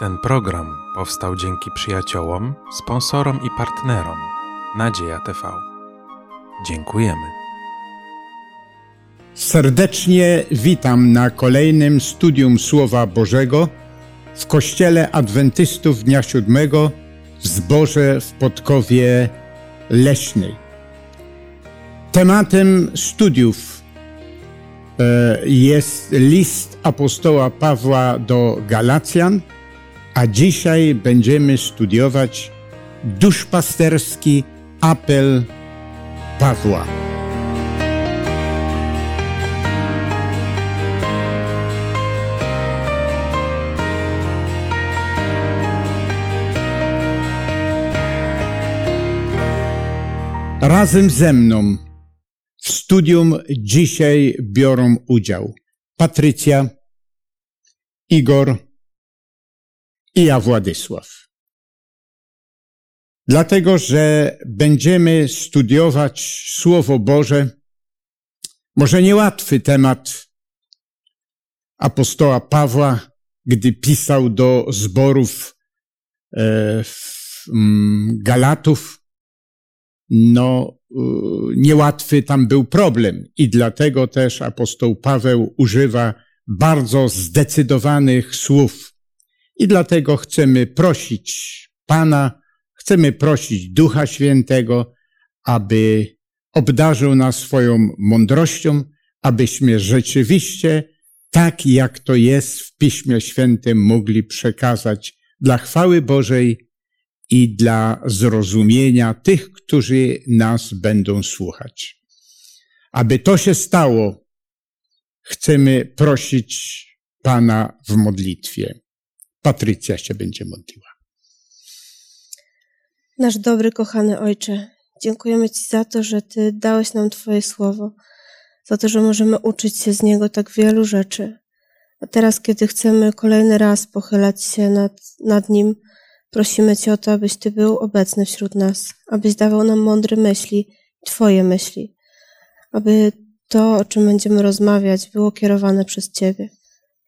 Ten program powstał dzięki przyjaciołom, sponsorom i partnerom Nadzieja TV. Dziękujemy. Serdecznie witam na kolejnym studium Słowa Bożego w Kościele Adwentystów Dnia Siódmego w zborze w Podkowie Leśnej. Tematem studiów e, jest list apostoła Pawła do Galacjan, a dzisiaj będziemy studiować duszpasterski apel Pawła. Razem ze mną w studium dzisiaj biorą udział Patrycja, Igor i ja Władysław. Dlatego, że będziemy studiować Słowo Boże, może niełatwy temat apostoła Pawła, gdy pisał do zborów e, Galatów, no niełatwy tam był problem i dlatego też apostoł Paweł używa bardzo zdecydowanych słów. I dlatego chcemy prosić Pana, chcemy prosić Ducha Świętego, aby obdarzył nas swoją mądrością, abyśmy rzeczywiście, tak jak to jest w Piśmie Świętym, mogli przekazać dla chwały Bożej i dla zrozumienia tych, którzy nas będą słuchać. Aby to się stało, chcemy prosić Pana w modlitwie. Patrycja się będzie modliła. Nasz dobry, kochany Ojcze, dziękujemy Ci za to, że Ty dałeś nam Twoje słowo, za to, że możemy uczyć się z niego tak wielu rzeczy. A teraz, kiedy chcemy kolejny raz pochylać się nad, nad nim, prosimy Cię o to, abyś Ty był obecny wśród nas, abyś dawał nam mądre myśli, Twoje myśli, aby to, o czym będziemy rozmawiać, było kierowane przez Ciebie.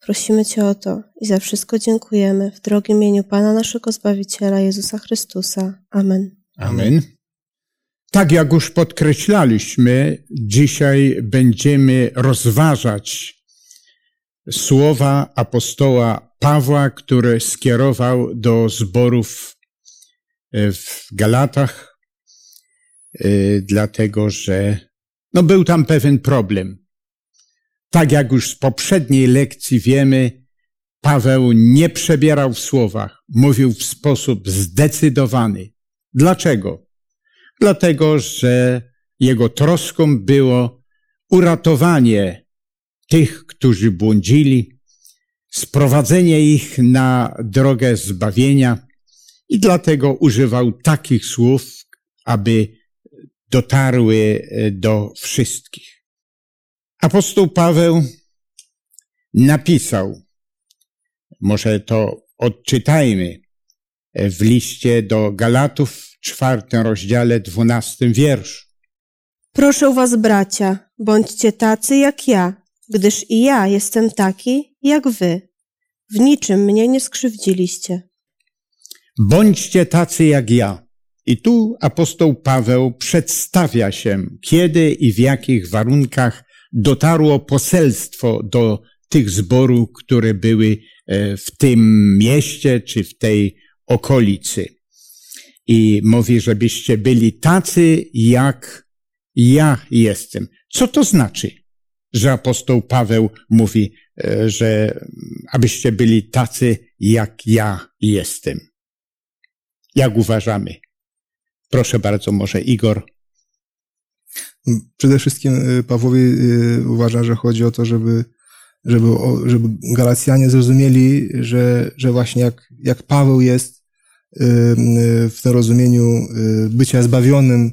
Prosimy Cię o to i za wszystko dziękujemy w drogim imieniu Pana naszego Zbawiciela Jezusa Chrystusa. Amen. Amen. Tak jak już podkreślaliśmy, dzisiaj będziemy rozważać słowa apostoła Pawła, które skierował do zborów e, w Galatach, e, dlatego że no, był tam pewien problem. Tak jak już z poprzedniej lekcji wiemy, Paweł nie przebierał w słowach, mówił w sposób zdecydowany. Dlaczego? Dlatego, że jego troską było uratowanie tych, którzy błądzili, sprowadzenie ich na drogę zbawienia i dlatego używał takich słów, aby dotarły do wszystkich. Apostoł Paweł napisał, może to odczytajmy w liście do Galatów w czwartym rozdziale, dwunastym wierszu. Proszę was, bracia, bądźcie tacy jak ja, gdyż i ja jestem taki jak wy. W niczym mnie nie skrzywdziliście. Bądźcie tacy jak ja. I tu apostoł Paweł przedstawia się, kiedy i w jakich warunkach dotarło poselstwo do tych zborów, które były e, w tym mieście czy w tej okolicy. I mówi, żebyście byli tacy, jak ja jestem. Co to znaczy, że apostoł Paweł mówi, e, że abyście byli tacy, jak ja jestem? Jak uważamy? Proszę bardzo, może Igor. Przede wszystkim y, Pawłowi y, uważa, że chodzi o to, żeby, żeby, żeby Galacjanie zrozumieli, że, że właśnie jak, jak Paweł jest y, w tym rozumieniu bycia zbawionym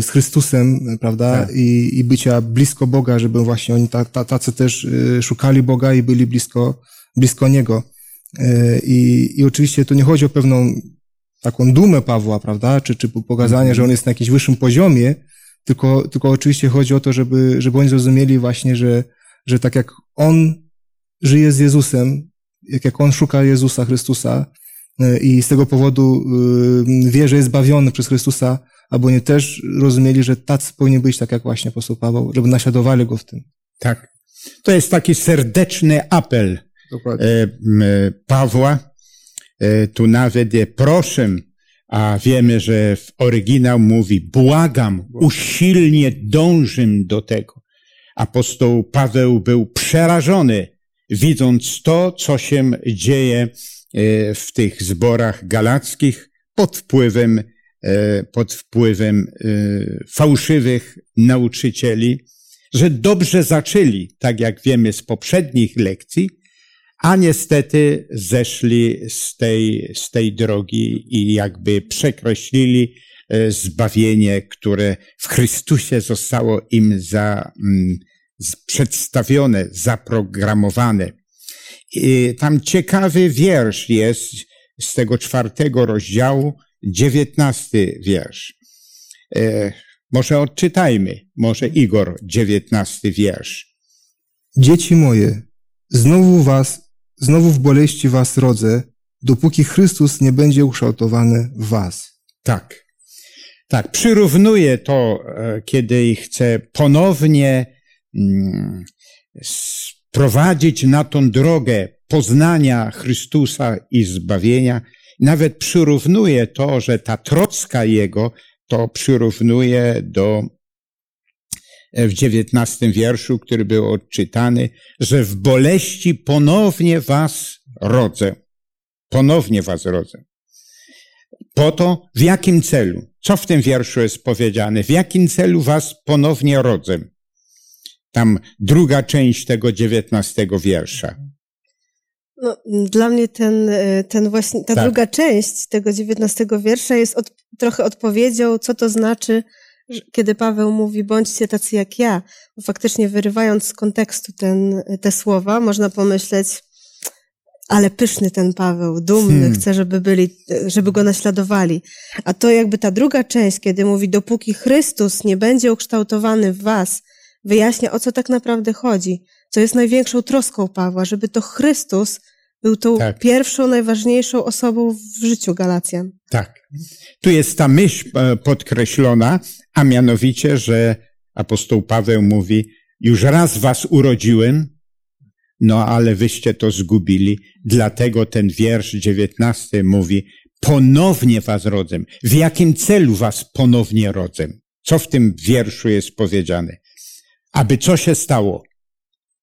z Chrystusem, prawda, tak. I, i bycia blisko Boga, żeby właśnie oni tacy też szukali Boga i byli blisko, blisko Niego. I, I oczywiście tu nie chodzi o pewną taką dumę Pawła, prawda, czy, czy pokazanie, że on jest na jakimś wyższym poziomie, tylko, tylko oczywiście chodzi o to, żeby, żeby oni zrozumieli właśnie, że, że tak jak on żyje z Jezusem, jak, jak on szuka Jezusa Chrystusa y, i z tego powodu y, wie, że jest zbawiony przez Chrystusa, albo nie też rozumieli, że tacy powinni być tak jak właśnie apostoł Paweł, żeby naśladowali go w tym. Tak. To jest taki serdeczny apel Dokładnie. e, Pawła. E, Tu nawet je proszę, a wiemy, że w oryginał mówi błagam, usilnie dążę do tego. Apostoł Paweł był przerażony, widząc to, co się dzieje e, w tych zborach galackich pod wpływem, e, pod wpływem e, fałszywych nauczycieli, że dobrze zaczęli, tak jak wiemy z poprzednich lekcji, a niestety zeszli z tej, z tej drogi i jakby przekreślili e, zbawienie, które w Chrystusie zostało im za, mm, przedstawione, zaprogramowane. I tam ciekawy wiersz jest z tego czwartego rozdziału, dziewiętnasty wiersz. E, może odczytajmy, może Igor, dziewiętnasty wiersz. Dzieci moje, znowu was, znowu w boleści was rodzę, dopóki Chrystus nie będzie ukształtowany w was. Tak. Tak, przyrównuje to, e, kiedy chce ponownie mm, sprowadzić na tą drogę poznania Chrystusa i zbawienia. Nawet przyrównuje to, że ta troska Jego to przyrównuje do w dziewiętnastym wierszu, który był odczytany, że w boleści ponownie was rodzę. Ponownie was rodzę. Po to, w jakim celu? Co w tym wierszu jest powiedziane? W jakim celu was ponownie rodzę? Tam druga część tego dziewiętnastego wiersza. No, dla mnie ten, e, ten właśnie, ta Tak. druga część tego dziewiętnastego wiersza jest od, trochę odpowiedzią, co to znaczy, kiedy Paweł mówi, bądźcie tacy jak ja. Bo faktycznie wyrywając z kontekstu ten, te słowa, można pomyśleć, ale pyszny ten Paweł, dumny, Hmm. chce, żeby byli, żeby go naśladowali. A to jakby ta druga część, kiedy mówi, dopóki Chrystus nie będzie ukształtowany w was, wyjaśnia, o co tak naprawdę chodzi. Co jest największą troską Pawła, żeby to Chrystus był tą Tak. pierwszą, najważniejszą osobą w życiu Galacjan. Tak. Tu jest ta myśl e, podkreślona, a mianowicie, że apostoł Paweł mówi, już raz was urodziłem, no ale wyście to zgubili, dlatego ten wiersz dziewiętnasty mówi, ponownie was rodzę. W jakim celu was ponownie rodzę? Co w tym wierszu jest powiedziane? Aby co się stało?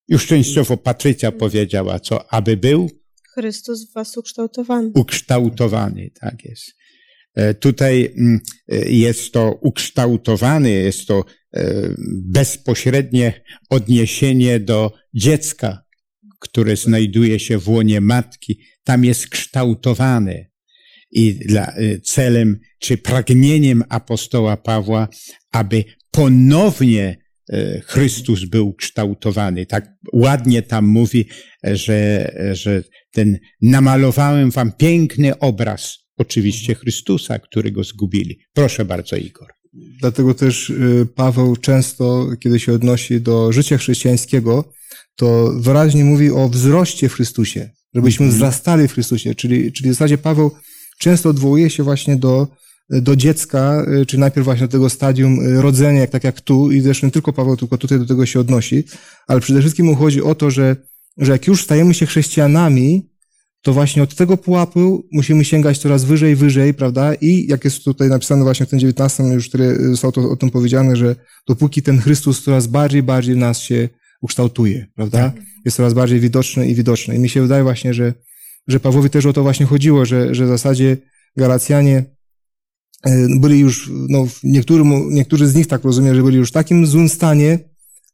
Już częściowo Patrycja powiedziała, co? Aby był Chrystus w was ukształtowany. ukształtowany, tak jest. E, Tutaj mm, e, jest to ukształtowany, jest to e, bezpośrednie odniesienie do dziecka, które znajduje się w łonie matki. Tam jest kształtowany. I dla, celem czy pragnieniem apostoła Pawła, aby ponownie Chrystus był kształtowany. Tak ładnie tam mówi, e, że, że ten namalowałem wam piękny obraz, oczywiście Chrystusa, którego zgubili. Proszę bardzo, Igor. Dlatego też y, Paweł często, kiedy się odnosi do życia chrześcijańskiego, to wyraźnie mówi o wzroście w Chrystusie, żebyśmy Mhm. wzrastali w Chrystusie. Czyli, czyli w zasadzie Paweł często odwołuje się właśnie do, do dziecka, y, czy najpierw właśnie do tego stadium y, rodzenia, jak, tak jak tu, i zresztą nie tylko Paweł, tylko tutaj do tego się odnosi, ale przede wszystkim mu chodzi o to, że, że jak już stajemy się chrześcijanami, to właśnie od tego pułapu musimy sięgać coraz wyżej, wyżej, prawda? I jak jest tutaj napisane właśnie w tym 19, już który zostało to, o tym powiedziane, że dopóki ten Chrystus coraz bardziej, bardziej w nas się ukształtuje, prawda? Jest coraz bardziej widoczny i widoczny. I mi się wydaje właśnie, że, że Pawłowi też o to właśnie chodziło, że, że w zasadzie Galacjanie byli już, no, niektórzy, niektórzy z nich tak rozumiem, że byli już w takim złym stanie,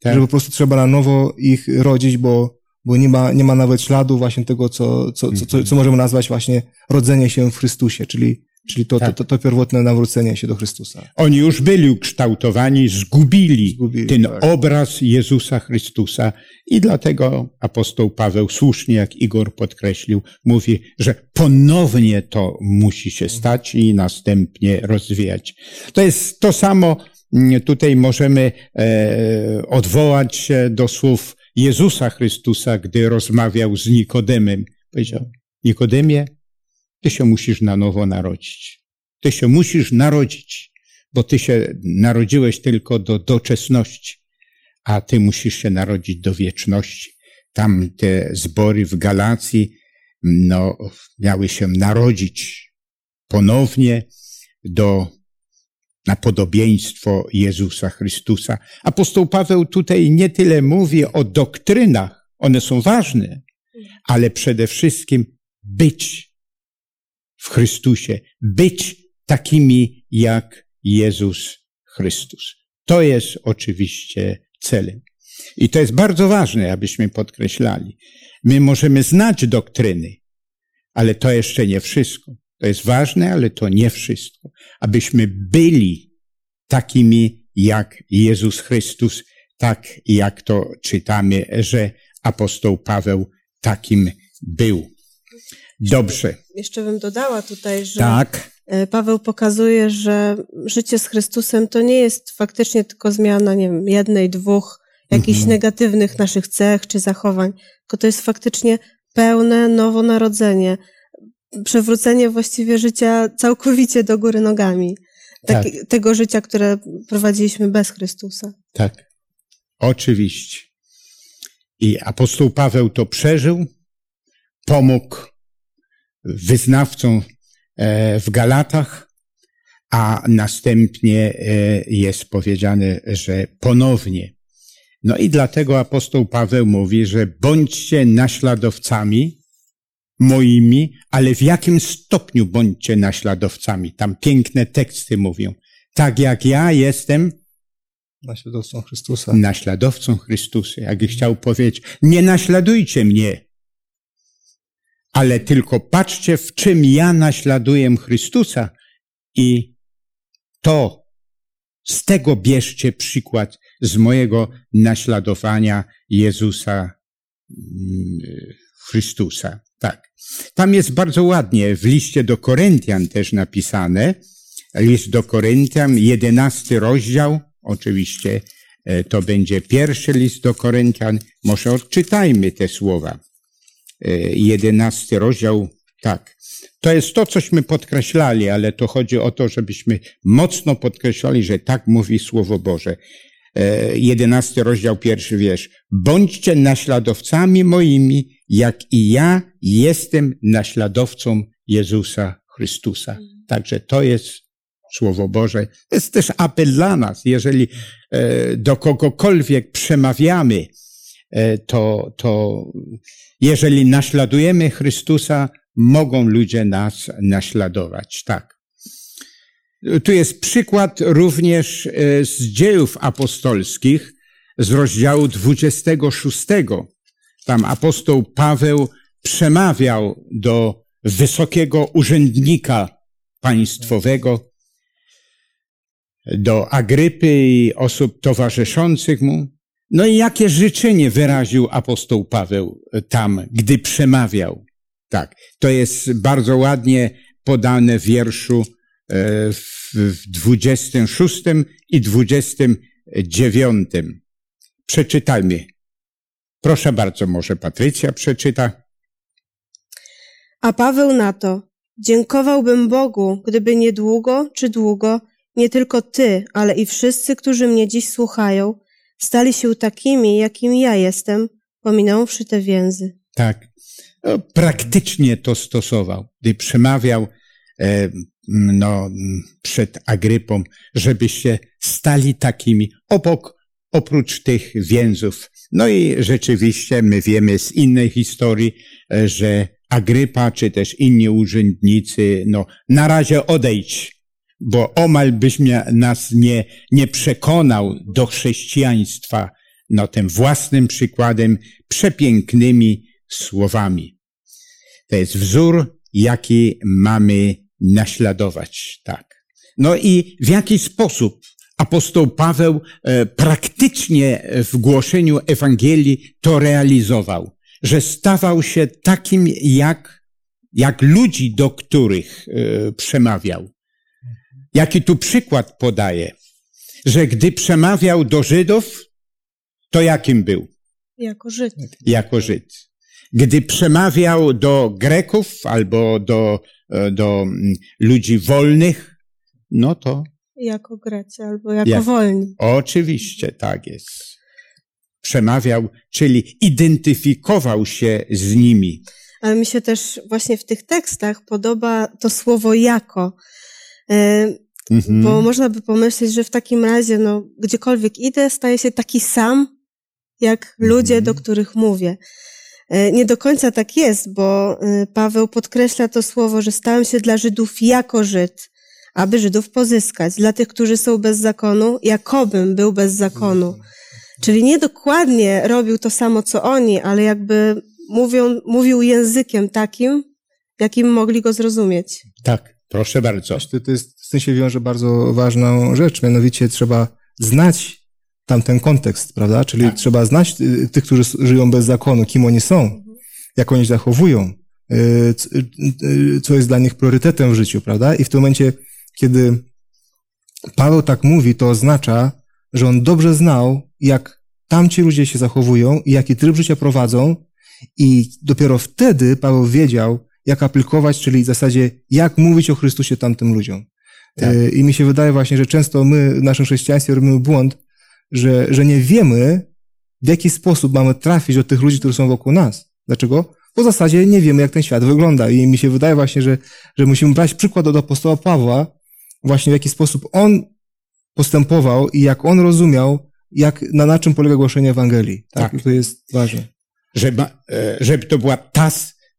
Tak. że po prostu trzeba na nowo ich rodzić, bo, bo nie ma, nie ma nawet śladu właśnie tego, co, co, co, co, co możemy nazwać właśnie rodzenie się w Chrystusie, czyli, czyli to, to, Tak. to, to pierwotne nawrócenie się do Chrystusa. Oni już byli ukształtowani, zgubili, Zgubili, ten tak. obraz Jezusa Chrystusa i dlatego apostoł Paweł słusznie, jak Igor podkreślił, mówi, że ponownie to musi się stać i następnie rozwijać. To jest to samo, mm, tutaj możemy e, odwołać się do słów Jezusa Chrystusa, gdy rozmawiał z Nikodemem. Powiedział, Nikodemie, ty się musisz na nowo narodzić. Ty się musisz narodzić, bo ty się narodziłeś tylko do doczesności, a ty musisz się narodzić do wieczności. Tam te zbory w Galacji, no, miały się narodzić ponownie do, na podobieństwo Jezusa Chrystusa. Apostoł Paweł tutaj nie tyle mówi o doktrynach, one są ważne, ale przede wszystkim być w Chrystusie, być takimi jak Jezus Chrystus. To jest oczywiście celem. I to jest bardzo ważne, abyśmy podkreślali. My możemy znać doktryny, ale to jeszcze nie wszystko. To jest ważne, ale to nie wszystko. Abyśmy byli takimi jak Jezus Chrystus, tak jak to czytamy, że apostoł Paweł takim był. Dobrze. Jeszcze bym dodała tutaj, że Tak, e, Paweł pokazuje, że życie z Chrystusem to nie jest faktycznie tylko zmiana, nie wiem, jednej, dwóch jakichś Mhm. negatywnych naszych cech czy zachowań, tylko to jest faktycznie pełne nowonarodzenie, przewrócenie właściwie życia całkowicie do góry nogami. Tak, Tego życia, które prowadziliśmy bez Chrystusa. tak. Oczywiście. I apostoł Paweł to przeżył, pomógł wyznawcom e, w Galatach, a następnie e, jest powiedziane, że ponownie. No i dlatego apostoł Paweł mówi, że bądźcie naśladowcami moimi, ale w jakim stopniu bądźcie naśladowcami? Tam piękne teksty mówią. Tak jak ja jestem Naśladowcą Chrystusa. naśladowcą Chrystusa. Jakby chciał powiedzieć, nie naśladujcie mnie, ale tylko patrzcie, w czym ja naśladuję Chrystusa i to, z tego bierzcie przykład z mojego naśladowania Jezusa mm, Chrystusa. Tak. Tam jest bardzo ładnie w liście do Koryntian też napisane, list do Koryntian, jedenasty rozdział, oczywiście e, to będzie pierwszy list do Koryntian, może odczytajmy te słowa. E, Jedenasty rozdział, tak. To jest to, cośmy podkreślali, ale to chodzi o to, żebyśmy mocno podkreślali, że tak mówi Słowo Boże. E, Jedenasty rozdział, pierwszy wiersz. Bądźcie naśladowcami moimi, jak i ja jestem naśladowcą Jezusa Chrystusa. Także to jest Słowo Boże. To jest też apel dla nas. Jeżeli e, do kogokolwiek przemawiamy, to, to jeżeli naśladujemy Chrystusa, mogą ludzie nas naśladować. Tak. Tu jest przykład również e, z dziejów apostolskich, z rozdziału 26. Tam apostoł Paweł przemawiał do wysokiego urzędnika państwowego, do Agrypy i osób towarzyszących mu. No i jakie życzenie wyraził apostoł Paweł tam, gdy przemawiał? Tak, to jest bardzo ładnie podane w wierszu e, w 26 i 29. Przeczytajmy. Proszę bardzo, może Patrycja przeczyta. A Paweł na to, dziękowałbym Bogu, gdyby niedługo czy długo, nie tylko ty, ale i wszyscy, którzy mnie dziś słuchają, stali się takimi, jakimi ja jestem, pominąwszy te więzy. Tak. No, praktycznie to stosował, gdy przemawiał e, no, przed Agrypą, żebyście stali takimi obok, oprócz tych więzów. No i rzeczywiście my wiemy z innej historii, e, że Agrypa, czy też inni urzędnicy, no, na razie odejdź, bo omal byś mnie, nas nie, nie przekonał do chrześcijaństwa, no, tym własnym przykładem, przepięknymi słowami. To jest wzór, jaki mamy naśladować, tak. No i w jaki sposób apostoł Paweł e, praktycznie w głoszeniu Ewangelii to realizował, że stawał się takim jak, jak ludzi, do których e, przemawiał. Jaki tu przykład podaje, że gdy przemawiał do Żydów, to jakim był? Jako Żyd. Jako Żyd. Gdy przemawiał do Greków albo do, e, do mm, ludzi wolnych, no to Jako Grecy albo jako Jak- wolni. oczywiście tak jest. Przemawiał, czyli identyfikował się z nimi. Ale mi się też właśnie w tych tekstach podoba to słowo jako. Mhm. Bo można by pomyśleć, że w takim razie, no, gdziekolwiek idę, staję się taki sam, jak ludzie, do których mówię. E, Nie do końca tak jest, bo e, Paweł podkreśla to słowo, że stałem się dla Żydów jako Żyd, aby Żydów pozyskać. Dla tych, którzy są bez zakonu, jakobym był bez zakonu. Czyli nie dokładnie robił to samo, co oni, ale jakby mówią, mówił językiem takim, jakim mogli go zrozumieć. Tak, proszę bardzo. To, jest, z tym się wiąże bardzo ważną rzecz, mianowicie trzeba znać tamten kontekst, prawda? Czyli Tak. trzeba znać y, tych, którzy żyją bez zakonu, kim oni są, jak oni się zachowują, y, y, y, co jest dla nich priorytetem w życiu, prawda? I w tym momencie, kiedy Paweł tak mówi, to oznacza, że on dobrze znał, jak tamci ludzie się zachowują i jaki tryb życia prowadzą i dopiero wtedy Paweł wiedział, jak aplikować, czyli w zasadzie jak mówić o Chrystusie tamtym ludziom. Tak. Y, I mi się wydaje właśnie, że często my w naszym chrześcijaństwie robimy błąd, że, że nie wiemy, w jaki sposób mamy trafić do tych ludzi, którzy są wokół nas. Dlaczego? Bo w zasadzie nie wiemy, jak ten świat wygląda. I mi się wydaje właśnie, że, że musimy brać przykład od apostoła Pawła, właśnie w jaki sposób on postępował i jak on rozumiał, jak, na, na czym polega głoszenie Ewangelii. Tak? Tak. I to jest ważne. żeby, e, żeby to była ta,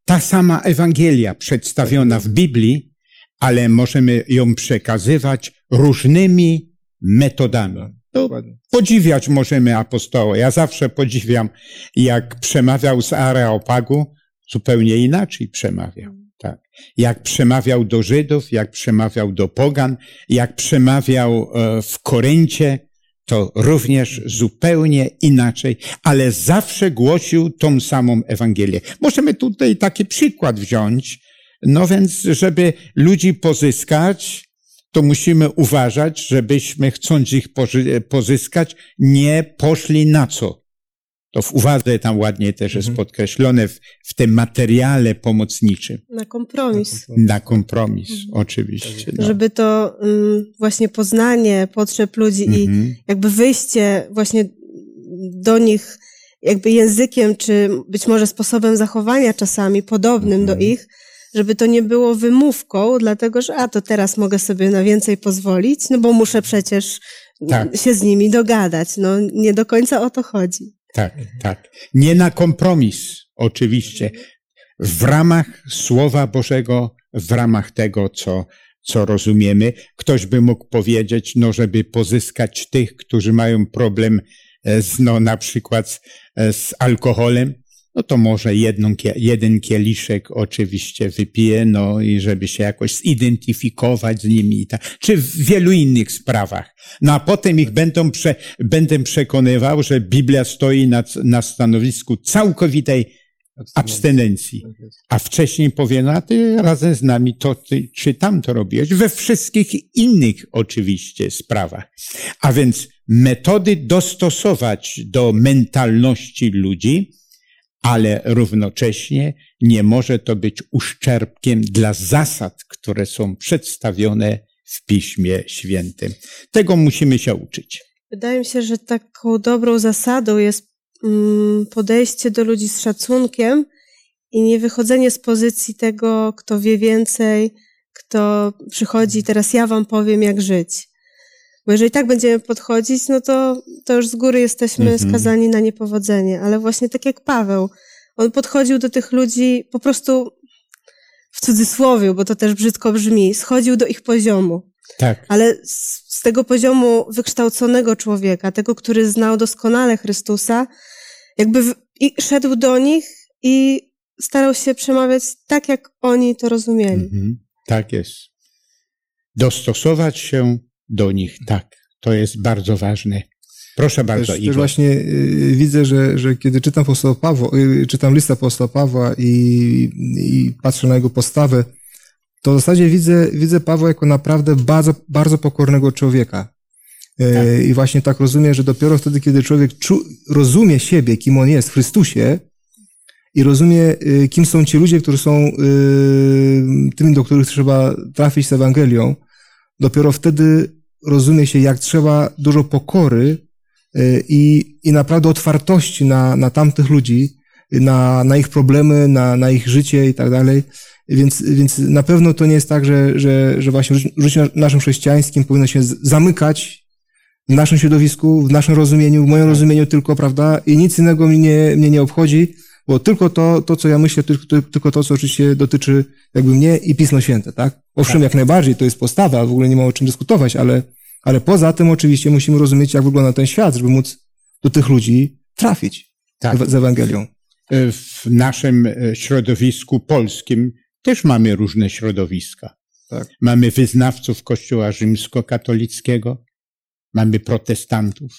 ta sama Ewangelia przedstawiona w Biblii, ale możemy ją przekazywać różnymi metodami. To podziwiać możemy apostoła. Ja zawsze podziwiam, jak przemawiał z Areopagu, zupełnie inaczej przemawiał. Tak. Jak przemawiał do Żydów, jak przemawiał do Pogan, jak przemawiał e, w Koryncie, to również zupełnie inaczej, ale zawsze głosił tą samą Ewangelię. Możemy tutaj taki przykład wziąć. No więc, żeby ludzi pozyskać, to musimy uważać, żebyśmy chcąc ich pozyskać, nie poszli na co. To w uwadze tam ładnie też jest Mhm. podkreślone w, w tym materiale pomocniczym. Na kompromis. Na kompromis, oczywiście. No. Żeby to mm, właśnie poznanie potrzeb ludzi i Mhm. jakby wyjście właśnie do nich jakby językiem, czy być może sposobem zachowania czasami podobnym do Mhm. ich, żeby to nie było wymówką, dlatego że a to teraz mogę sobie na więcej pozwolić, no bo muszę przecież Tak. się z nimi dogadać. No nie do końca o to chodzi. Tak, tak. Nie na kompromis, oczywiście. W ramach Słowa Bożego, w ramach tego, co, co rozumiemy. Ktoś by mógł powiedzieć, no, żeby pozyskać tych, którzy mają problem e, z, no, na przykład z, e, z alkoholem, no to może jedną, jeden kieliszek oczywiście wypije, no i żeby się jakoś zidentyfikować z nimi, czy w wielu innych sprawach. No a potem ich będą prze, będę przekonywał, że Biblia stoi na, na stanowisku całkowitej abstynencji. A wcześniej powie, no a ty razem z nami to ty, czy tam to robiłeś? We wszystkich innych oczywiście sprawach. A więc metody dostosować do mentalności ludzi, ale równocześnie nie może to być uszczerbkiem dla zasad, które są przedstawione w Piśmie Świętym. Tego musimy się uczyć. Wydaje mi się, że taką dobrą zasadą jest mm, podejście do ludzi z szacunkiem i nie wychodzenie z pozycji tego, kto wie więcej, kto przychodzi, teraz ja wam powiem, jak żyć. Bo jeżeli tak będziemy podchodzić, no to, to już z góry jesteśmy Mhm. skazani na niepowodzenie. Ale właśnie tak jak Paweł, on podchodził do tych ludzi po prostu w cudzysłowie, bo to też brzydko brzmi, schodził do ich poziomu Tak, ale z, z tego poziomu wykształconego człowieka, tego, który znał doskonale Chrystusa, jakby w, i szedł do nich i starał się przemawiać tak, jak oni to rozumieli. mhm. tak jest. Dostosować się do nich, tak. To jest bardzo ważne. Proszę bardzo, Też, też właśnie y, widzę, że, że kiedy czytam apostoła Pawła, y, czytam list apostoła Pawła i, i patrzę na jego postawę, to w zasadzie widzę, widzę Pawła jako naprawdę bardzo, bardzo pokornego człowieka. Y, Tak. I właśnie tak rozumiem, że dopiero wtedy, kiedy człowiek czu, rozumie siebie, kim on jest w Chrystusie i rozumie, y, kim są ci ludzie, którzy są y, tymi, do których trzeba trafić z Ewangelią, dopiero wtedy rozumie się, jak trzeba dużo pokory y, i, i naprawdę otwartości na, na tamtych ludzi, na, na ich problemy, na, na ich życie i tak dalej. Więc, więc na pewno to nie jest tak, że, że, że właśnie w życiu naszym chrześcijańskim powinno się zamykać w naszym środowisku, w naszym rozumieniu, w moim rozumieniu tylko, prawda? I nic innego mnie, mnie nie obchodzi, bo tylko to, to, co ja myślę, tylko, tylko to, co oczywiście dotyczy jakby mnie i Pismo Święte, tak? Owszem, tak. jak najbardziej, to jest postawa, w ogóle nie ma o czym dyskutować, ale, ale poza tym oczywiście musimy rozumieć, jak wygląda ten świat, żeby móc do tych ludzi trafić tak. z Ewangelią. W naszym e, środowisku polskim też mamy różne środowiska. Tak. Mamy wyznawców Kościoła rzymskokatolickiego, mamy protestantów,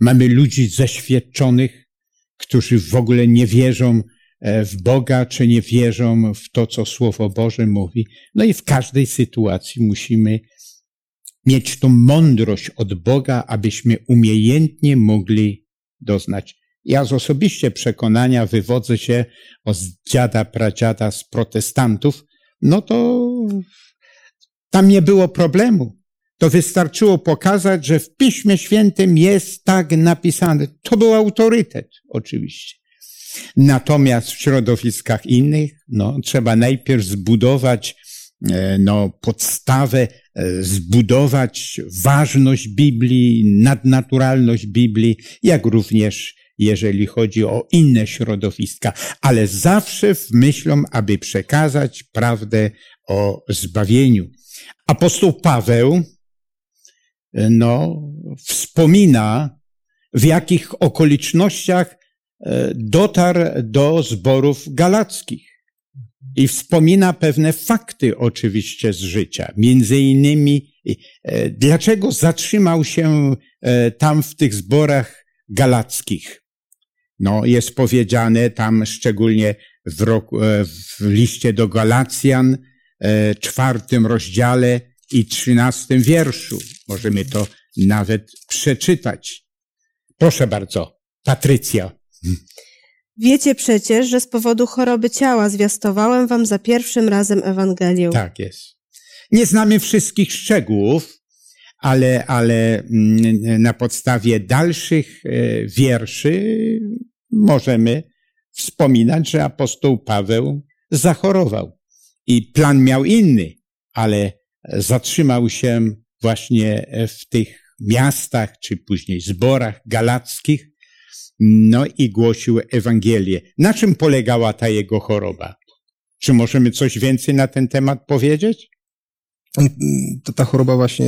mamy ludzi zeświadczonych, którzy w ogóle nie wierzą e, w Boga, czy nie wierzą w to, co Słowo Boże mówi. No i w każdej sytuacji musimy mieć tą mądrość od Boga, abyśmy umiejętnie mogli doznać. Ja z osobiście przekonania wywodzę się od dziada, pradziada z protestantów, no to tam nie było problemu. To wystarczyło pokazać, że w Piśmie Świętym jest tak napisane. To był autorytet, oczywiście. Natomiast w środowiskach innych, no, trzeba najpierw zbudować, e, no, podstawę, e, zbudować ważność Biblii, nadnaturalność Biblii, jak również jeżeli chodzi o inne środowiska, ale zawsze w myślą, aby przekazać prawdę o zbawieniu. Apostoł Paweł no, wspomina, w jakich okolicznościach e, dotarł do zborów galackich. I wspomina pewne fakty oczywiście z życia. Między innymi, e, dlaczego zatrzymał się e, tam w tych zborach galackich. No, jest powiedziane tam szczególnie w, roku, w liście do Galacjan, czwartym rozdziale, i trzynastym wierszu. Możemy to nawet przeczytać. Proszę bardzo, Patrycja. Wiecie przecież, że z powodu choroby ciała zwiastowałem wam za pierwszym razem Ewangelię. Tak jest. Nie znamy wszystkich szczegółów, ale, ale mm, na podstawie dalszych e, wierszy możemy wspominać, że apostoł Paweł zachorował. I plan miał inny, ale zatrzymał się właśnie w tych miastach, czy później zborach galackich, no i głosił Ewangelię. Na czym polegała ta jego choroba? Czy możemy coś więcej na ten temat powiedzieć? To ta choroba właśnie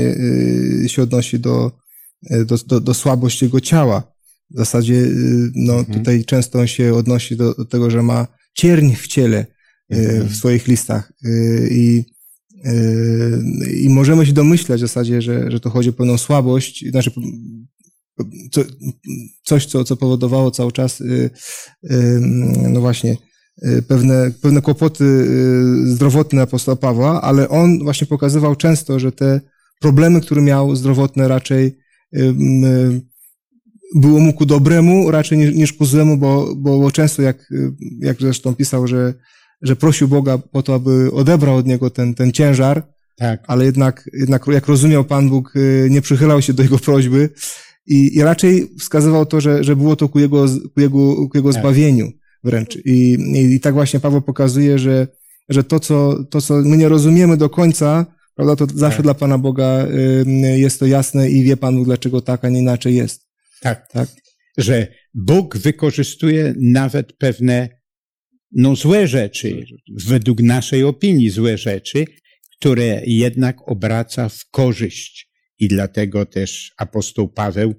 y, się odnosi do, y, do, do, do słabości jego ciała. W zasadzie y, no, mhm. tutaj często on się odnosi do, do, tego, że ma cierń w ciele mhm. w swoich listach. I I możemy się domyślać w zasadzie, że, że to chodzi o pewną słabość, znaczy co, coś, co, co powodowało cały czas, yy, yy, no właśnie, pewne, pewne kłopoty zdrowotne apostoła Pawła, ale on właśnie pokazywał często, że te problemy, które miał zdrowotne raczej było mu ku dobremu raczej niż, niż ku złemu, bo, bo często jak, jak zresztą pisał, że że prosił Boga po to, aby odebrał od niego ten, ten ciężar, tak. ale jednak, jednak, jak rozumiał Pan Bóg, y, nie przychylał się do jego prośby i, i raczej wskazywał to, że, że było to ku jego, ku jego, ku jego tak. zbawieniu wręcz. I, i, I tak właśnie Paweł pokazuje, że, że to, co, to, co my nie rozumiemy do końca, prawda, to zawsze tak. dla Pana Boga y, jest to jasne i wie Pan Bóg, dlaczego tak, a nie inaczej jest. Tak, tak. Że Bóg wykorzystuje nawet pewne no złe rzeczy, według naszej opinii złe rzeczy, które jednak obraca w korzyść. I dlatego też apostoł Paweł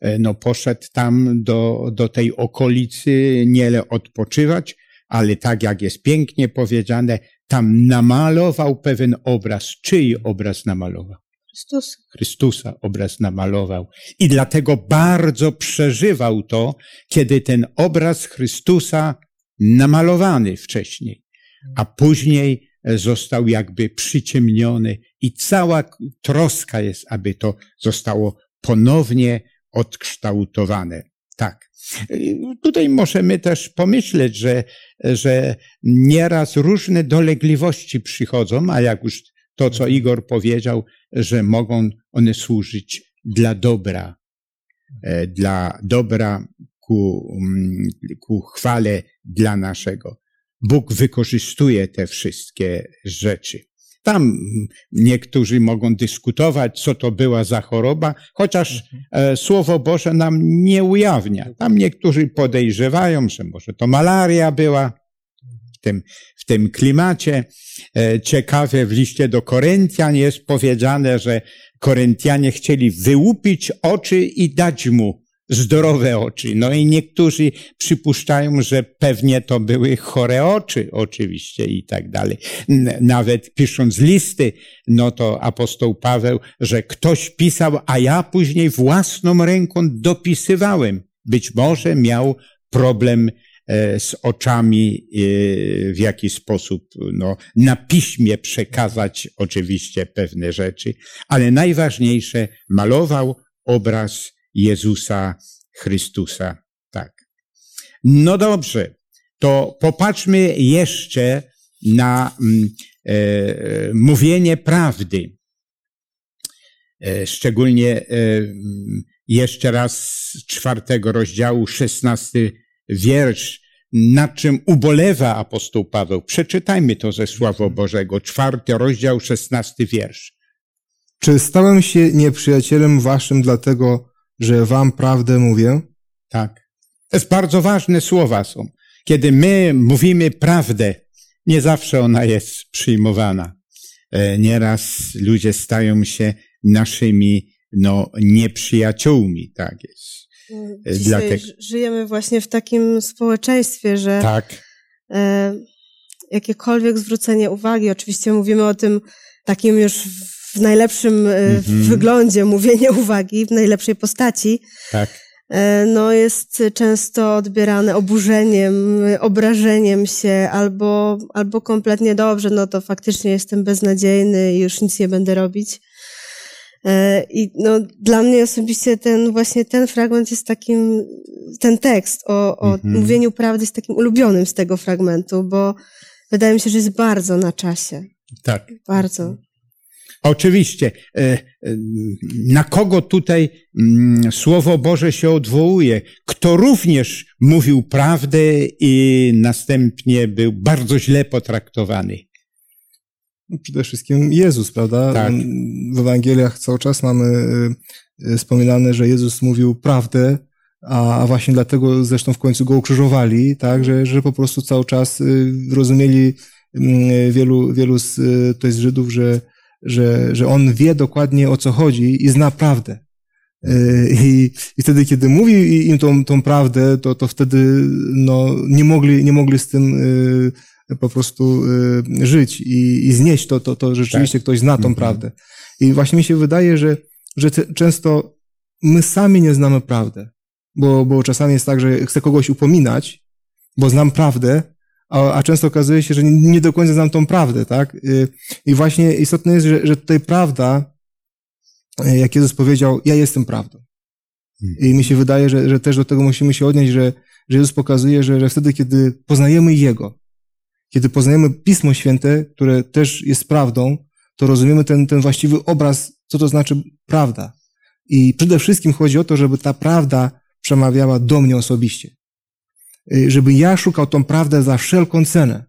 e, no, poszedł tam do, do tej okolicy nie odpoczywać, ale tak jak jest pięknie powiedziane, tam namalował pewien obraz. Czyj obraz namalował? Chrystusa. Chrystusa obraz namalował. I dlatego bardzo przeżywał to, kiedy ten obraz Chrystusa namalowany wcześniej, a później został jakby przyciemniony i cała troska jest, aby to zostało ponownie odkształtowane. Tak. Tutaj możemy też pomyśleć, że, że nieraz różne dolegliwości przychodzą, a jak już to, co Igor powiedział, że mogą one służyć dla dobra, e, dla dobra ku, mm, ku chwale dla naszego. Bóg wykorzystuje te wszystkie rzeczy. Tam niektórzy mogą dyskutować, co to była za choroba, chociaż e, Słowo Boże nam nie ujawnia. Tam niektórzy podejrzewają, że może to malaria była w tym, w tym klimacie. E, ciekawe, w liście do Koryntian jest powiedziane, że Koryntianie chcieli wyłupić oczy i dać mu zdrowe oczy. No i niektórzy przypuszczają, że pewnie to były chore oczy, oczywiście i tak dalej. Nawet pisząc listy, no to apostoł Paweł, że ktoś pisał, a ja później własną ręką dopisywałem. Być może miał problem e, z oczami, e, w jaki sposób no, na piśmie przekazać oczywiście pewne rzeczy, ale najważniejsze malował obraz Jezusa Chrystusa. Tak. No dobrze, to popatrzmy jeszcze na mm, e, mówienie prawdy. E, szczególnie e, mm, jeszcze raz z czwartego rozdziału, szesnasty wiersz, nad czym ubolewa apostoł Paweł. Przeczytajmy to ze Słowa Bożego. Czwarty rozdział, szesnasty wiersz. Czy stałem się nieprzyjacielem waszym dlatego, że wam prawdę mówię? Tak. To jest bardzo ważne słowa są. Kiedy my mówimy prawdę, nie zawsze ona jest przyjmowana. E, nieraz ludzie stają się naszymi no, nieprzyjaciółmi, tak jest. E, Dzisiaj Dlatego... żyjemy właśnie w takim społeczeństwie, że tak. e, jakiekolwiek zwrócenie uwagi, oczywiście mówimy o tym takim już w najlepszym mm -hmm. wyglądzie mówienie uwagi, w najlepszej postaci. Tak. E, no, jest często odbierane oburzeniem, obrażeniem się, albo, albo kompletnie dobrze, no to faktycznie jestem beznadziejny i już nic nie będę robić. E, I no, dla mnie osobiście ten właśnie ten fragment jest takim, ten tekst o, o mm -hmm. mówieniu prawdy jest takim ulubionym z tego fragmentu, bo wydaje mi się, że jest bardzo na czasie. Tak. Bardzo. Oczywiście, e, e, na kogo tutaj mm, Słowo Boże się odwołuje? Kto również mówił prawdę i następnie był bardzo źle potraktowany? No, przede wszystkim Jezus, prawda? Tak. W Ewangeliach cały czas mamy e, wspominane, że Jezus mówił prawdę, a właśnie dlatego zresztą w końcu go ukrzyżowali, tak, że, że po prostu cały czas rozumieli mm, wielu, wielu z, to jest Żydów, że że, że on wie dokładnie o co chodzi i zna prawdę. E, I, i wtedy, kiedy mówi im tą, tą prawdę, to, to wtedy no, nie, mogli, nie mogli z tym y, po prostu y, żyć i, i znieść to, to, to rzeczywiście tak. ktoś zna tą mhm. prawdę. I właśnie mi się wydaje, że, że często my sami nie znamy prawdę, bo, bo czasami jest tak, że chcę kogoś upominać, bo znam prawdę, a, a często okazuje się, że nie, do końca znam tą prawdę, tak? Y, I właśnie istotne jest, że, że tutaj prawda, y, jak Jezus powiedział, ja jestem prawdą. I mi się wydaje, że, że też do tego musimy się odnieść, że, że Jezus pokazuje, że, że wtedy, kiedy poznajemy Jego, kiedy poznajemy Pismo Święte, które też jest prawdą, to rozumiemy ten, ten właściwy obraz, co to znaczy prawda. I przede wszystkim chodzi o to, żeby ta prawda przemawiała do mnie osobiście. Y, żeby ja szukał tą prawdę za wszelką cenę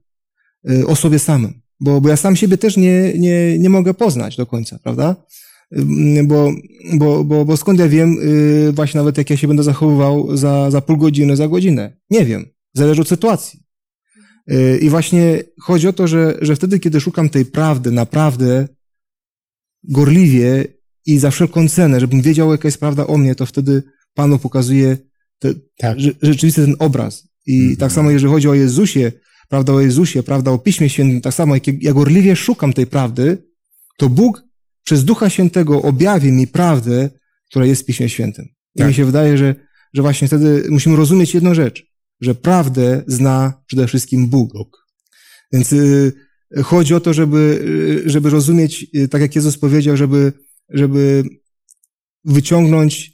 y, o sobie samym. Bo, bo ja sam siebie też nie, nie, nie mogę poznać do końca, prawda? Y, bo, bo, bo, bo skąd ja wiem, właśnie nawet jak ja się będę zachowywał za, za pół godziny, za godzinę? Nie wiem. Zależy od sytuacji. I właśnie chodzi o to, że, że wtedy, kiedy szukam tej prawdy, naprawdę gorliwie i za wszelką cenę, żebym wiedział, jaka jest prawda o mnie, to wtedy Panu pokazuje te, tak. rzeczywiście ten obraz. I mm -hmm. tak samo, jeżeli chodzi o Jezusie, prawda o Jezusie, prawda o Piśmie Świętym, tak samo, jak, jak gorliwie szukam tej prawdy, to Bóg przez Ducha Świętego objawi mi prawdę, która jest w Piśmie Świętym. I tak. mi się wydaje, że, że właśnie wtedy musimy rozumieć jedną rzecz, że prawdę zna przede wszystkim Bóg. Bóg. Więc y, chodzi o to, żeby, y, żeby rozumieć, y, tak jak Jezus powiedział, żeby, żeby wyciągnąć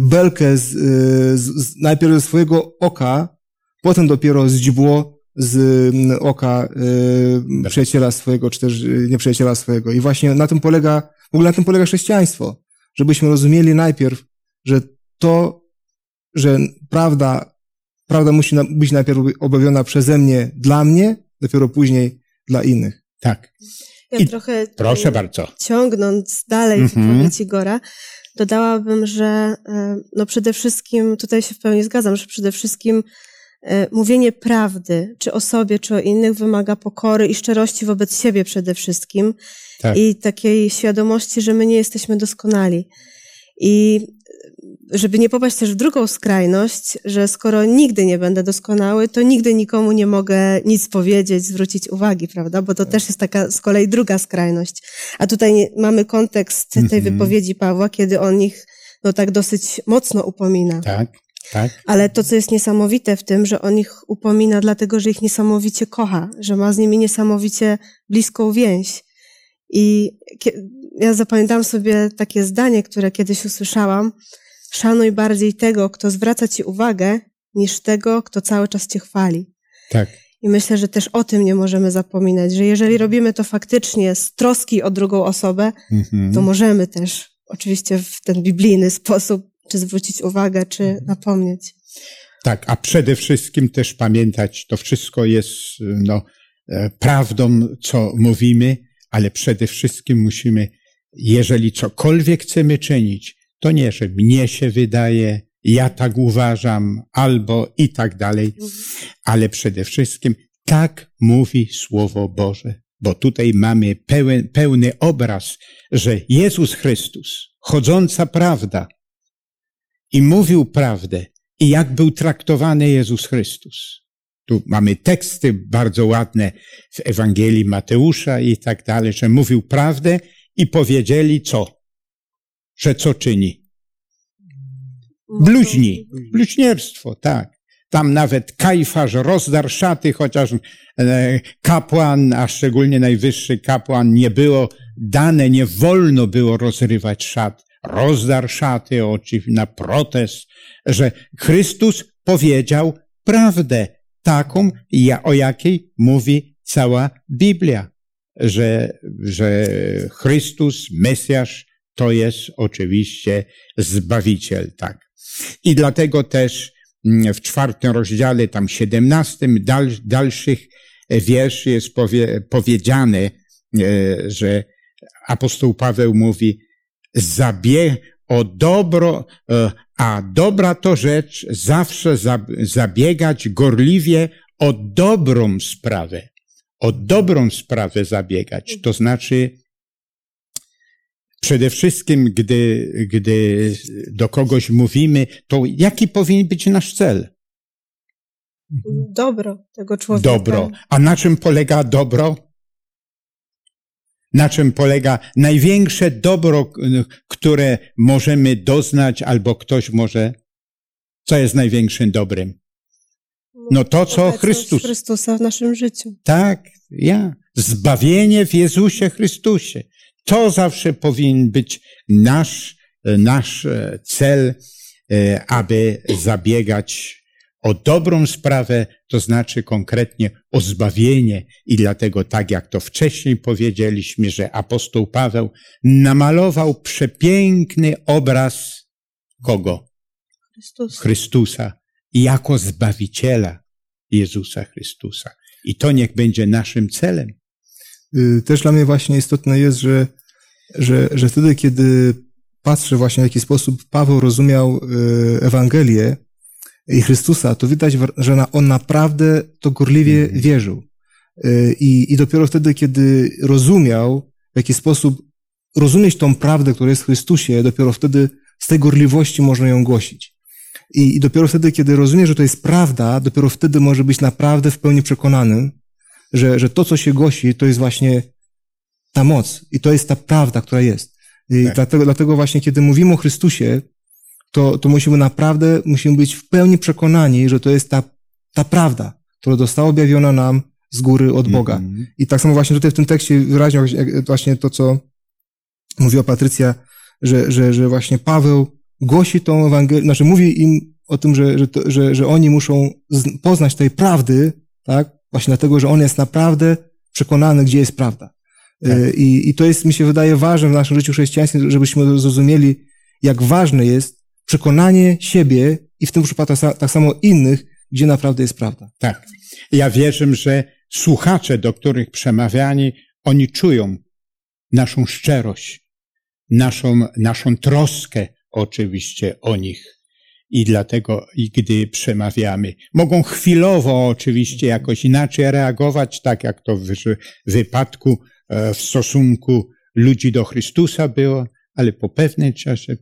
belkę z, y, z, z, najpierw ze swojego oka, potem dopiero z źdźbło z mm, oka y, przyjaciela swojego, czy też y, nieprzyjaciela swojego. I właśnie na tym polega, w ogóle na tym polega chrześcijaństwo. Żebyśmy rozumieli najpierw, że to, że prawda, prawda musi na, być najpierw objawiona przeze mnie dla mnie, dopiero później dla innych. Tak. Ja I- trochę Proszę y, bardzo. ciągnąc dalej Mhm. wypowiedź Igora, dodałabym, że e, no przede wszystkim, tutaj się w pełni zgadzam, że przede wszystkim e, mówienie prawdy, czy o sobie, czy o innych, wymaga pokory i szczerości wobec siebie przede wszystkim Tak. i takiej świadomości, że my nie jesteśmy doskonali. I e, żeby nie popaść też w drugą skrajność, że skoro nigdy nie będę doskonały, to nigdy nikomu nie mogę nic powiedzieć, zwrócić uwagi, prawda? Bo to też jest taka z kolei druga skrajność. A tutaj mamy kontekst tej Mhm. wypowiedzi Pawła, kiedy on ich no tak dosyć mocno upomina. Tak, tak. Ale to, co jest niesamowite w tym, że on ich upomina dlatego, że ich niesamowicie kocha, że ma z nimi niesamowicie bliską więź. I ja zapamiętałam sobie takie zdanie, które kiedyś usłyszałam. Szanuj bardziej tego, kto zwraca ci uwagę, niż tego, kto cały czas cię chwali. Tak. I myślę, że też o tym nie możemy zapominać, że jeżeli robimy to faktycznie z troski o drugą osobę, Mhm. to możemy też oczywiście w ten biblijny sposób czy zwrócić uwagę, czy napomnieć. Tak, a przede wszystkim też pamiętać, to wszystko jest no, e, prawdą, co mówimy, ale przede wszystkim musimy, jeżeli cokolwiek chcemy czynić, to nie, że mnie się wydaje, ja tak uważam, albo i tak dalej, ale przede wszystkim tak mówi Słowo Boże. Bo tutaj mamy pełen, pełny obraz, że Jezus Chrystus, chodząca prawda, i mówił prawdę, i jak był traktowany Jezus Chrystus. Tu mamy teksty bardzo ładne w Ewangelii Mateusza i tak dalej, że mówił prawdę i powiedzieli co? Że co czyni? Bluźni, bluźnierstwo, tak. Tam nawet Kajfarz rozdarł szaty, chociaż e, kapłan, a szczególnie najwyższy kapłan, nie było dane, nie wolno było rozrywać szat. Rozdarł szaty oczywiście na protest, że Chrystus powiedział prawdę, taką, o jakiej mówi cała Biblia, że, że Chrystus, Mesjasz, to jest oczywiście Zbawiciel, tak. I dlatego też mm, w czwartym rozdziale, tam siedemnastym, dal, dalszych wierszy jest powie, powiedziane, e, że apostoł Paweł mówi, zabie o dobro, e, a dobra to rzecz zawsze za- zabiegać gorliwie o dobrą sprawę. O dobrą sprawę zabiegać. To znaczy, przede wszystkim, gdy, gdy do kogoś mówimy, to jaki powinien być nasz cel? Dobro tego człowieka. Dobro. A na czym polega dobro? Na czym polega największe dobro, które możemy doznać, albo ktoś może? Co jest największym dobrem? No to, co Chrystus. Chrystusa w naszym życiu. Tak, ja. Zbawienie w Jezusie Chrystusie. To zawsze powinien być nasz, nasz e, cel, e, aby zabiegać o dobrą sprawę, to znaczy konkretnie o zbawienie. I dlatego, tak jak to wcześniej powiedzieliśmy, że apostoł Paweł namalował przepiękny obraz kogo? Chrystus. Chrystusa jako Zbawiciela Jezusa Chrystusa. I to niech będzie naszym celem. Y, Też dla mnie właśnie istotne jest, że, że, że wtedy, kiedy patrzę właśnie w jaki sposób Paweł rozumiał y, Ewangelię i Chrystusa, to widać, że on naprawdę to gorliwie Mhm. wierzył. Y, I, I dopiero wtedy, kiedy rozumiał, w jaki sposób rozumieć tą prawdę, która jest w Chrystusie, dopiero wtedy z tej gorliwości można ją głosić. I, I dopiero wtedy, kiedy rozumie, że to jest prawda, dopiero wtedy może być naprawdę w pełni przekonanym, że, że to, co się głosi, to jest właśnie ta moc i to jest ta prawda, która jest. I Tak. dlatego, dlatego właśnie, kiedy mówimy o Chrystusie, to, to musimy naprawdę, musimy być w pełni przekonani, że to jest ta, ta prawda, która została objawiona nam z góry od Boga. Mhm. I tak samo właśnie tutaj w tym tekście wyraźnie właśnie to, co mówiła Patrycja, że, że, że właśnie Paweł głosi tą Ewangelię, znaczy mówi im o tym, że, że, to, że, że oni muszą poznać tej prawdy, tak? Właśnie dlatego, że on jest naprawdę przekonany, gdzie jest prawda. Tak. Y, I, I to jest, mi się wydaje, ważne w naszym życiu chrześcijańskim, żebyśmy zrozumieli, jak ważne jest przekonanie siebie i w tym przypadku tak samo innych, gdzie naprawdę jest prawda. Tak. Ja wierzę, że słuchacze, do których przemawiani, oni czują naszą szczerość, naszą, naszą troskę oczywiście o nich. I dlatego, i gdy przemawiamy, mogą chwilowo oczywiście jakoś inaczej reagować, tak jak to w wypadku e, w stosunku ludzi do Chrystusa było, ale po pewnym czasie,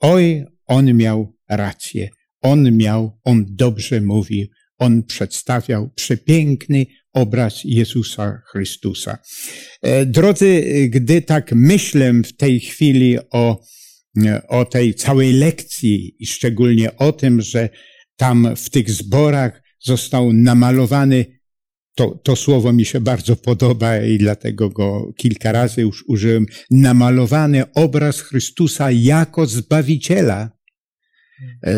oj, on miał rację, on miał, on dobrze mówił, on przedstawiał przepiękny obraz Jezusa Chrystusa. E, drodzy, gdy tak myślę w tej chwili o, o tej całej lekcji i szczególnie o tym, że tam w tych zborach został namalowany, to, to słowo mi się bardzo podoba i dlatego go kilka razy już użyłem, namalowany obraz Chrystusa jako Zbawiciela. E,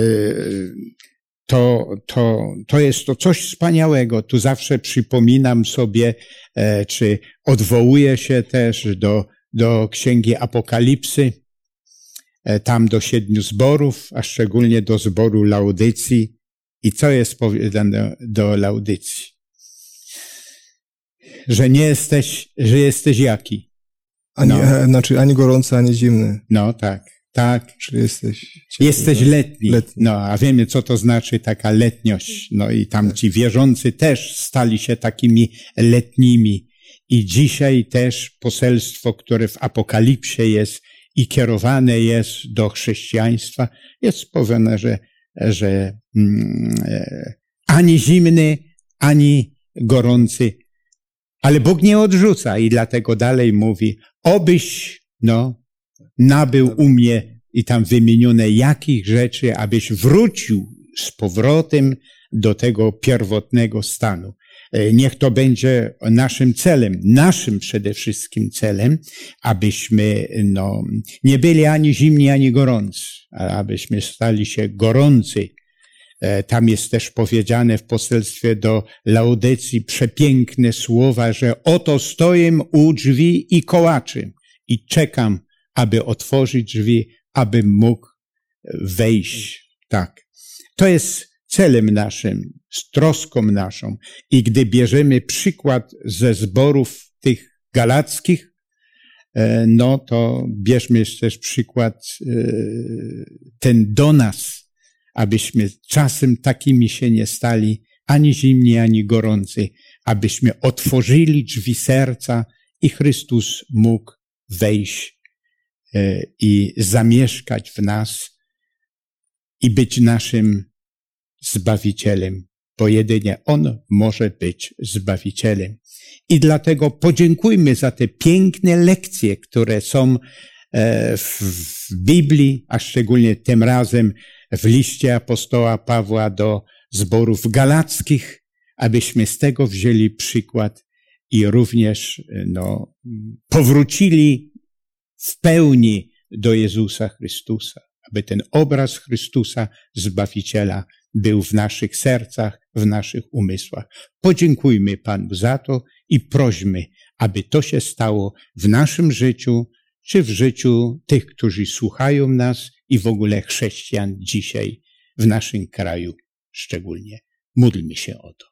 to, to, to jest to coś wspaniałego. Tu zawsze przypominam sobie, e, czy odwołuję się też do, do Księgi Apokalipsy, e, tam do siedmiu zborów, a szczególnie do zboru Laudycji. I co jest powiedziane do Laudycji? Że nie jesteś, że jesteś jaki? Ani, no. Znaczy ani gorący, ani zimny. No tak. Tak. Czy jesteś... Jesteś letni. letni. No, a wiemy, co to znaczy taka letniość. No i tam ci wierzący też stali się takimi letnimi. I dzisiaj też poselstwo, które w Apokalipsie jest i kierowane jest do chrześcijaństwa, jest powiedziane, że, że mm, e, ani zimny, ani gorący. Ale Bóg nie odrzuca i dlatego dalej mówi, obyś, no, nabył u mnie i tam wymienione jakich rzeczy, abyś wrócił z powrotem do tego pierwotnego stanu. E, niech to będzie naszym celem, naszym przede wszystkim celem, abyśmy no, nie byli ani zimni, ani gorący, abyśmy stali się gorący. E, tam jest też powiedziane w poselstwie do Laudecji przepiękne słowa, że oto stoję u drzwi i kołaczy i czekam, aby otworzyć drzwi, aby mógł wejść. Tak. To jest celem naszym, z troską naszą. I gdy bierzemy przykład ze zborów tych galackich, e, no to bierzmy też przykład e, ten do nas, abyśmy czasem takimi się nie stali, ani zimni, ani gorący, abyśmy otworzyli drzwi serca i Chrystus mógł wejść i zamieszkać w nas i być naszym Zbawicielem, bo jedynie On może być Zbawicielem. I dlatego podziękujmy za te piękne lekcje, które są e, w Biblii, a szczególnie tym razem w liście apostoła Pawła do zborów galackich, abyśmy z tego wzięli przykład i również no, powrócili w pełni do Jezusa Chrystusa, aby ten obraz Chrystusa, Zbawiciela, był w naszych sercach, w naszych umysłach. Podziękujmy Panu za to i prośmy, aby to się stało w naszym życiu, czy w życiu tych, którzy słuchają nas i w ogóle chrześcijan dzisiaj w naszym kraju szczególnie. Módlmy się o to.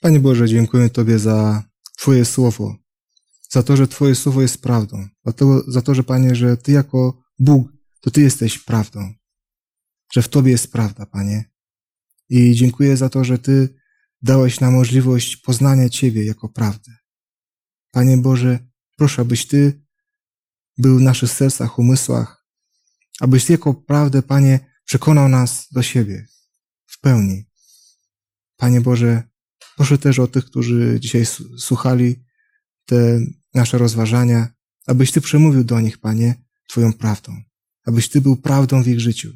Panie Boże, dziękuję Tobie za Twoje słowo, za to, że Twoje słowo jest prawdą, za to, za to, że Panie, że Ty jako Bóg, to Ty jesteś prawdą, że w Tobie jest prawda, Panie. I dziękuję za to, że Ty dałeś nam możliwość poznania Ciebie jako prawdę. Panie Boże, proszę, abyś Ty był w naszych sercach, umysłach, abyś Ty jako prawdę, Panie, przekonał nas do siebie w pełni. Panie Boże, proszę też o tych, którzy dzisiaj słuchali te nasze rozważania, abyś Ty przemówił do nich, Panie, Twoją prawdą, abyś Ty był prawdą w ich życiu,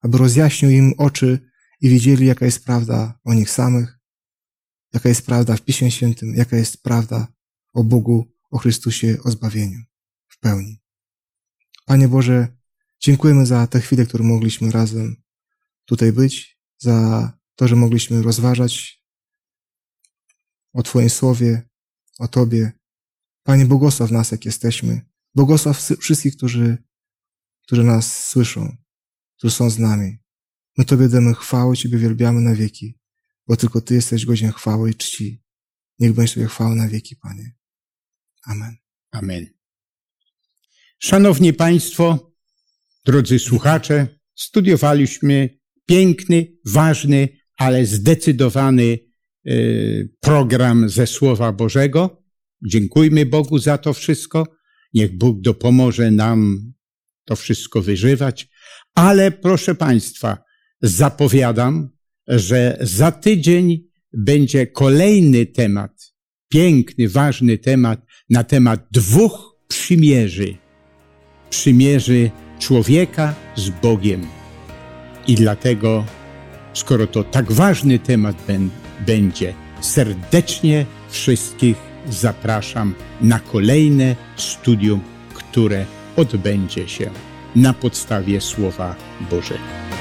aby rozjaśnił im oczy i widzieli, jaka jest prawda o nich samych, jaka jest prawda w Piśmie Świętym, jaka jest prawda o Bogu, o Chrystusie, o zbawieniu w pełni. Panie Boże, dziękujemy za te chwile, które mogliśmy razem tutaj być, za to, że mogliśmy rozważać o Twoim Słowie, o Tobie. Panie, błogosław nas, jak jesteśmy. Błogosław wszystkich, którzy, którzy nas słyszą, którzy są z nami. My Tobie damy chwałę, Ciebie wielbiamy na wieki, bo tylko Ty jesteś godzien chwały i czci. Niech będzie Tobie chwała na wieki, Panie. Amen. Amen. Szanowni Państwo, drodzy słuchacze, studiowaliśmy piękny, ważny, ale zdecydowany y, program ze Słowa Bożego. Dziękujmy Bogu za to wszystko. Niech Bóg dopomoże nam to wszystko wyżywać. Ale proszę Państwa, zapowiadam, że za tydzień będzie kolejny temat, piękny, ważny temat na temat dwóch przymierzy. Przymierzy człowieka z Bogiem. I dlatego, skoro to tak ważny temat będzie, serdecznie wszystkich zapraszam na kolejne studium, które odbędzie się na podstawie Słowa Bożego.